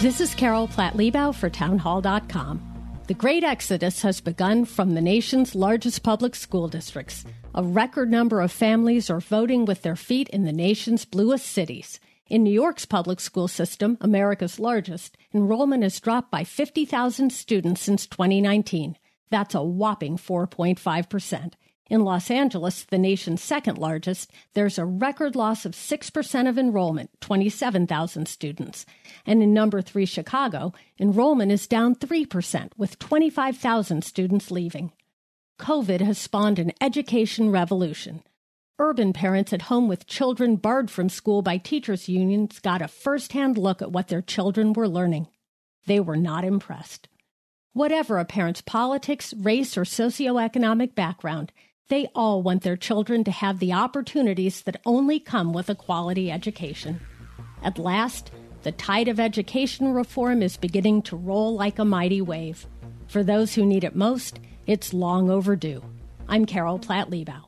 This is Carol Platt Liebau for Townhall.com. The great exodus has begun from the nation's largest public school districts. A record number of families are voting with their feet in the nation's bluest cities. In New York's public school system, America's largest, enrollment has dropped by 50,000 students since 2019. That's a whopping 4.5%. In Los Angeles, the nation's second largest, there's a record loss of 6% of enrollment, 27,000 students. And in number three, Chicago, enrollment is down 3%, with 25,000 students leaving. COVID has spawned an education revolution. Urban parents at home with children barred from school by teachers' unions got a firsthand look at what their children were learning. They were not impressed. Whatever a parent's politics, race, or socioeconomic background, they all want their children to have the opportunities that only come with a quality education. At last, the tide of education reform is beginning to roll like a mighty wave. For those who need it most, it's long overdue. I'm Carol Platt Liebau.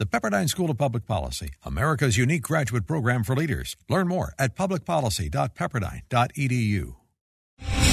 The Pepperdine School of Public Policy, America's unique graduate program for leaders. Learn more at publicpolicy.pepperdine.edu.